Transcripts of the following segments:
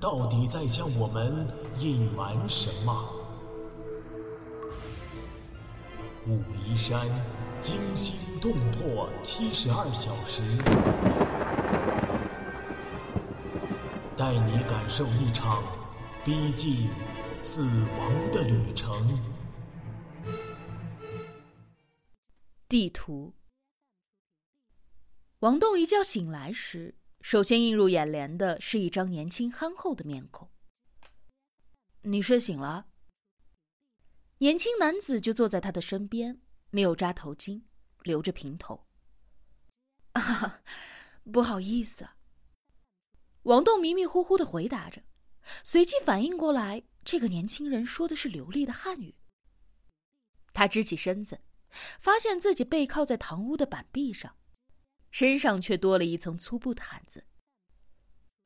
到底在向我们隐瞒什么？武夷山惊心动魄七十二小时，带你感受一场逼近死亡的旅程。地图。王栋一觉醒来时，首先映入眼帘的是一张年轻憨厚的面孔。你睡醒了？年轻男子就坐在他的身边，没有扎头巾，留着平头。啊，不好意思。王栋迷迷糊糊的回答着，随即反应过来，这个年轻人说的是流利的汉语。他支起身子，发现自己背靠在堂屋的板壁上。身上却多了一层粗布毯子。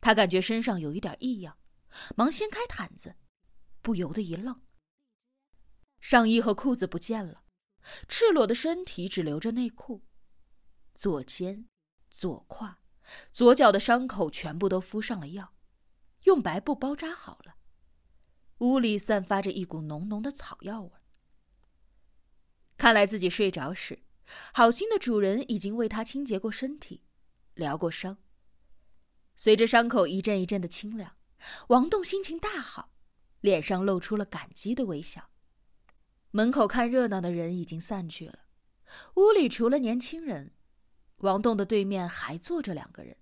他感觉身上有一点异样，忙掀开毯子，不由得一愣。上衣和裤子不见了，赤裸的身体只留着内裤。左肩、左胯、左脚的伤口全部都敷上了药，用白布包扎好了。屋里散发着一股浓浓的草药味。看来自己睡着时。好心的主人已经为他清洁过身体，疗过伤。随着伤口一阵一阵的清凉，王栋心情大好，脸上露出了感激的微笑。门口看热闹的人已经散去了，屋里除了年轻人，王栋的对面还坐着两个人。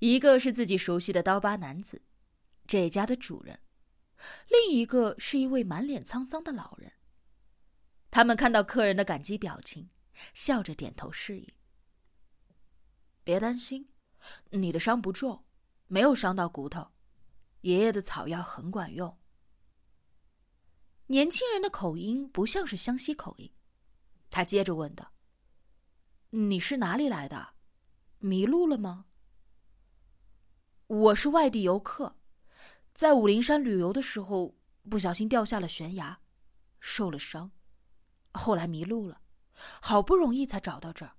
一个是自己熟悉的刀疤男子，这家的主人；另一个是一位满脸沧桑的老人。他们看到客人的感激表情，笑着点头示意。别担心，你的伤不重，没有伤到骨头。爷爷的草药很管用。年轻人的口音不像是湘西口音，他接着问道：“你是哪里来的？迷路了吗？”“我是外地游客，在武陵山旅游的时候不小心掉下了悬崖，受了伤。”后来迷路了，好不容易才找到这儿。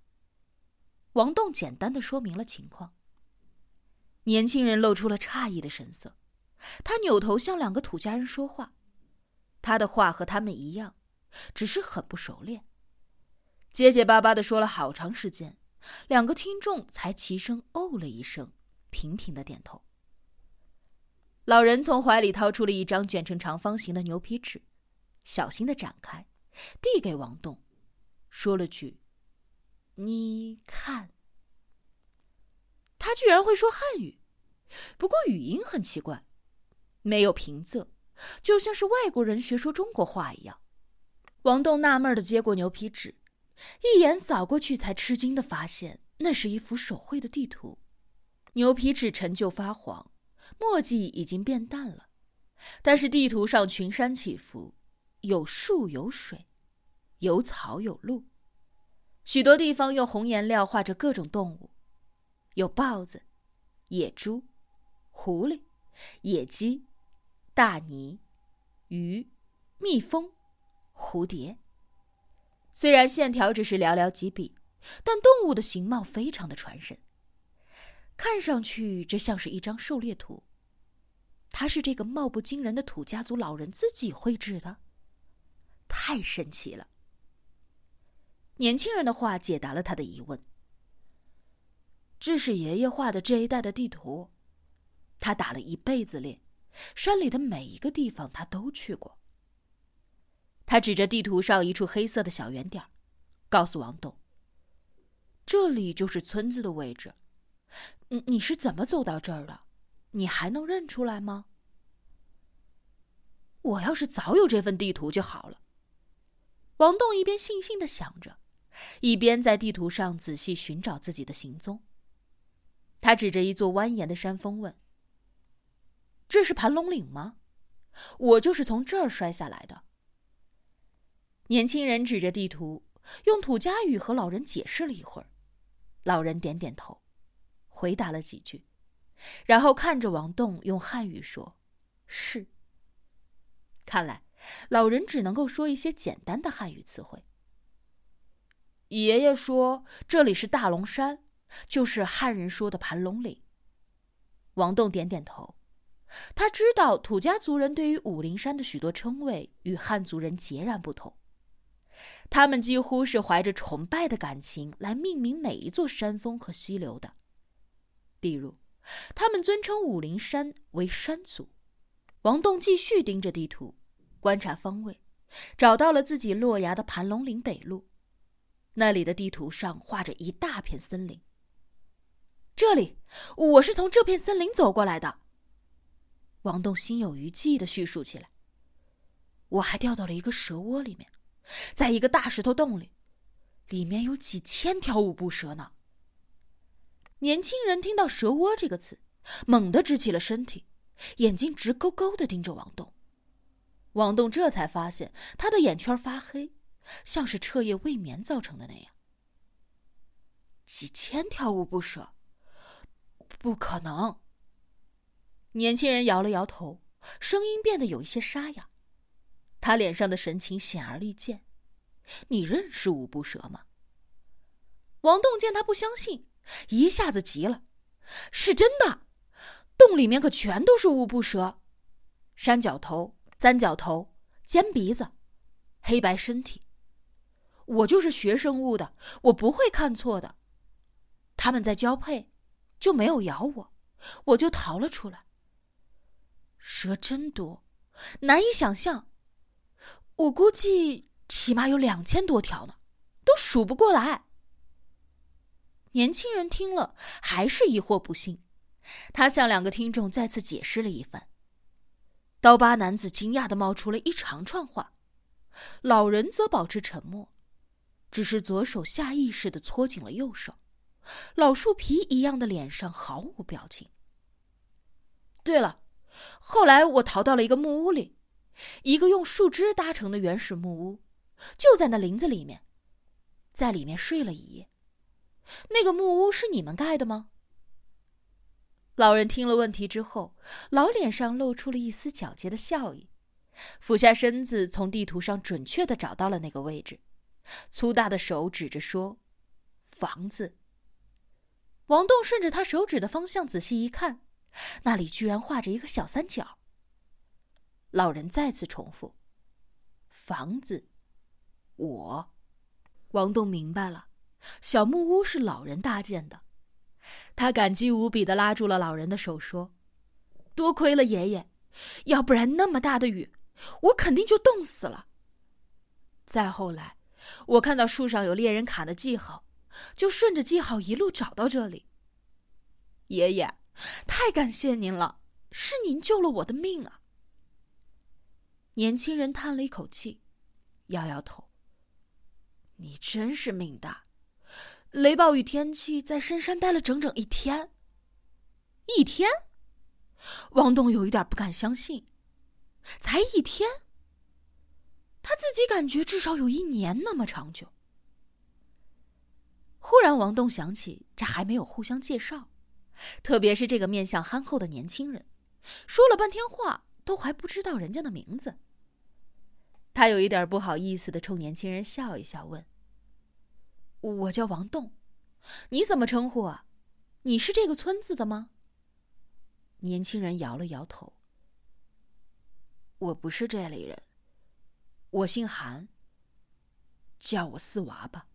王栋简单的说明了情况。年轻人露出了诧异的神色，他扭头向两个土家人说话，他的话和他们一样，只是很不熟练，结结巴巴的说了好长时间，两个听众才齐声哦了一声，频频的点头。老人从怀里掏出了一张卷成长方形的牛皮纸，小心的展开。递给王栋，说了句：“你看。”他居然会说汉语，不过语音很奇怪，没有平仄，就像是外国人学说中国话一样。王栋纳闷的接过牛皮纸，一眼扫过去，才吃惊的发现那是一幅手绘的地图。牛皮纸陈旧发黄，墨迹已经变淡了，但是地图上群山起伏。有树有水，有草有鹿，许多地方用红颜料画着各种动物，有豹子、野猪、狐狸、野鸡、大鲵、鱼、蜜蜂、蝴蝶。虽然线条只是寥寥几笔，但动物的形貌非常的传神，看上去这像是一张狩猎图。它是这个貌不惊人的土家族老人自己绘制的。太神奇了！年轻人的话解答了他的疑问。这是爷爷画的这一带的地图，他打了一辈子猎，山里的每一个地方他都去过。他指着地图上一处黑色的小圆点，告诉王栋：“这里就是村子的位置。你你是怎么走到这儿的？你还能认出来吗？”我要是早有这份地图就好了。王栋一边悻悻的想着，一边在地图上仔细寻找自己的行踪。他指着一座蜿蜒的山峰问：“这是盘龙岭吗？我就是从这儿摔下来的。”年轻人指着地图，用土家语和老人解释了一会儿。老人点点头，回答了几句，然后看着王栋用汉语说：“是。”看来，老人只能够说一些简单的汉语词汇。爷爷说：“这里是大龙山，就是汉人说的盘龙岭。”王栋点点头，他知道土家族人对于武陵山的许多称谓与汉族人截然不同。他们几乎是怀着崇拜的感情来命名每一座山峰和溪流的。比如，他们尊称武陵山为山祖。王栋继续盯着地图，观察方位，找到了自己落崖的盘龙岭北路。那里的地图上画着一大片森林。这里，我是从这片森林走过来的。王栋心有余悸的叙述起来。我还掉到了一个蛇窝里面。在一个大石头洞里，里面有几千条五步蛇呢。年轻人听到“蛇窝”这个词，猛地直起了身体，眼睛直勾勾的盯着王栋。王栋这才发现他的眼圈发黑，像是彻夜未眠造成的那样。几千条五步蛇，不可能。年轻人摇了摇头，声音变得有一些沙哑。他脸上的神情显而易见，你认识五步蛇吗？王栋见他不相信，一下子急了：“是真的，洞里面可全都是五步蛇，山脚头、三角头、尖鼻子、黑白身体。我就是学生物的，我不会看错的。他们在交配，就没有咬我，我就逃了出来。蛇真多，难以想象。”我估计起码有两千多条呢，都数不过来。年轻人听了还是疑惑不信，他向两个听众再次解释了一番。刀疤男子惊讶的冒出了一长串话，老人则保持沉默，只是左手下意识的搓紧了右手，老树皮一样的脸上毫无表情。对了，后来我逃到了一个木屋里。一个用树枝搭成的原始木屋，就在那林子里面，在里面睡了一夜。那个木屋是你们盖的吗？老人听了问题之后，老脸上露出了一丝皎洁的笑意，俯下身子，从地图上准确的找到了那个位置，粗大的手指着说：“房子。”王栋顺着他手指的方向仔细一看，那里居然画着一个小三角。老人再次重复：“房子，我。”王栋明白了，小木屋是老人搭建的。他感激无比的拉住了老人的手，说：“多亏了爷爷，要不然那么大的雨，我肯定就冻死了。”再后来，我看到树上有猎人卡的记号，就顺着记号一路找到这里。爷爷，太感谢您了，是您救了我的命啊！年轻人叹了一口气，摇摇头。你真是命大，雷暴雨天气在深山待了整整一天。一天，王栋有一点不敢相信，才一天。他自己感觉至少有一年那么长久。忽然，王栋想起这还没有互相介绍，特别是这个面相憨厚的年轻人，说了半天话都还不知道人家的名字。他有一点不好意思的冲年轻人笑一笑，问：“我叫王栋，你怎么称呼啊？你是这个村子的吗？”年轻人摇了摇头：“我不是这里人，我姓韩，叫我四娃吧。”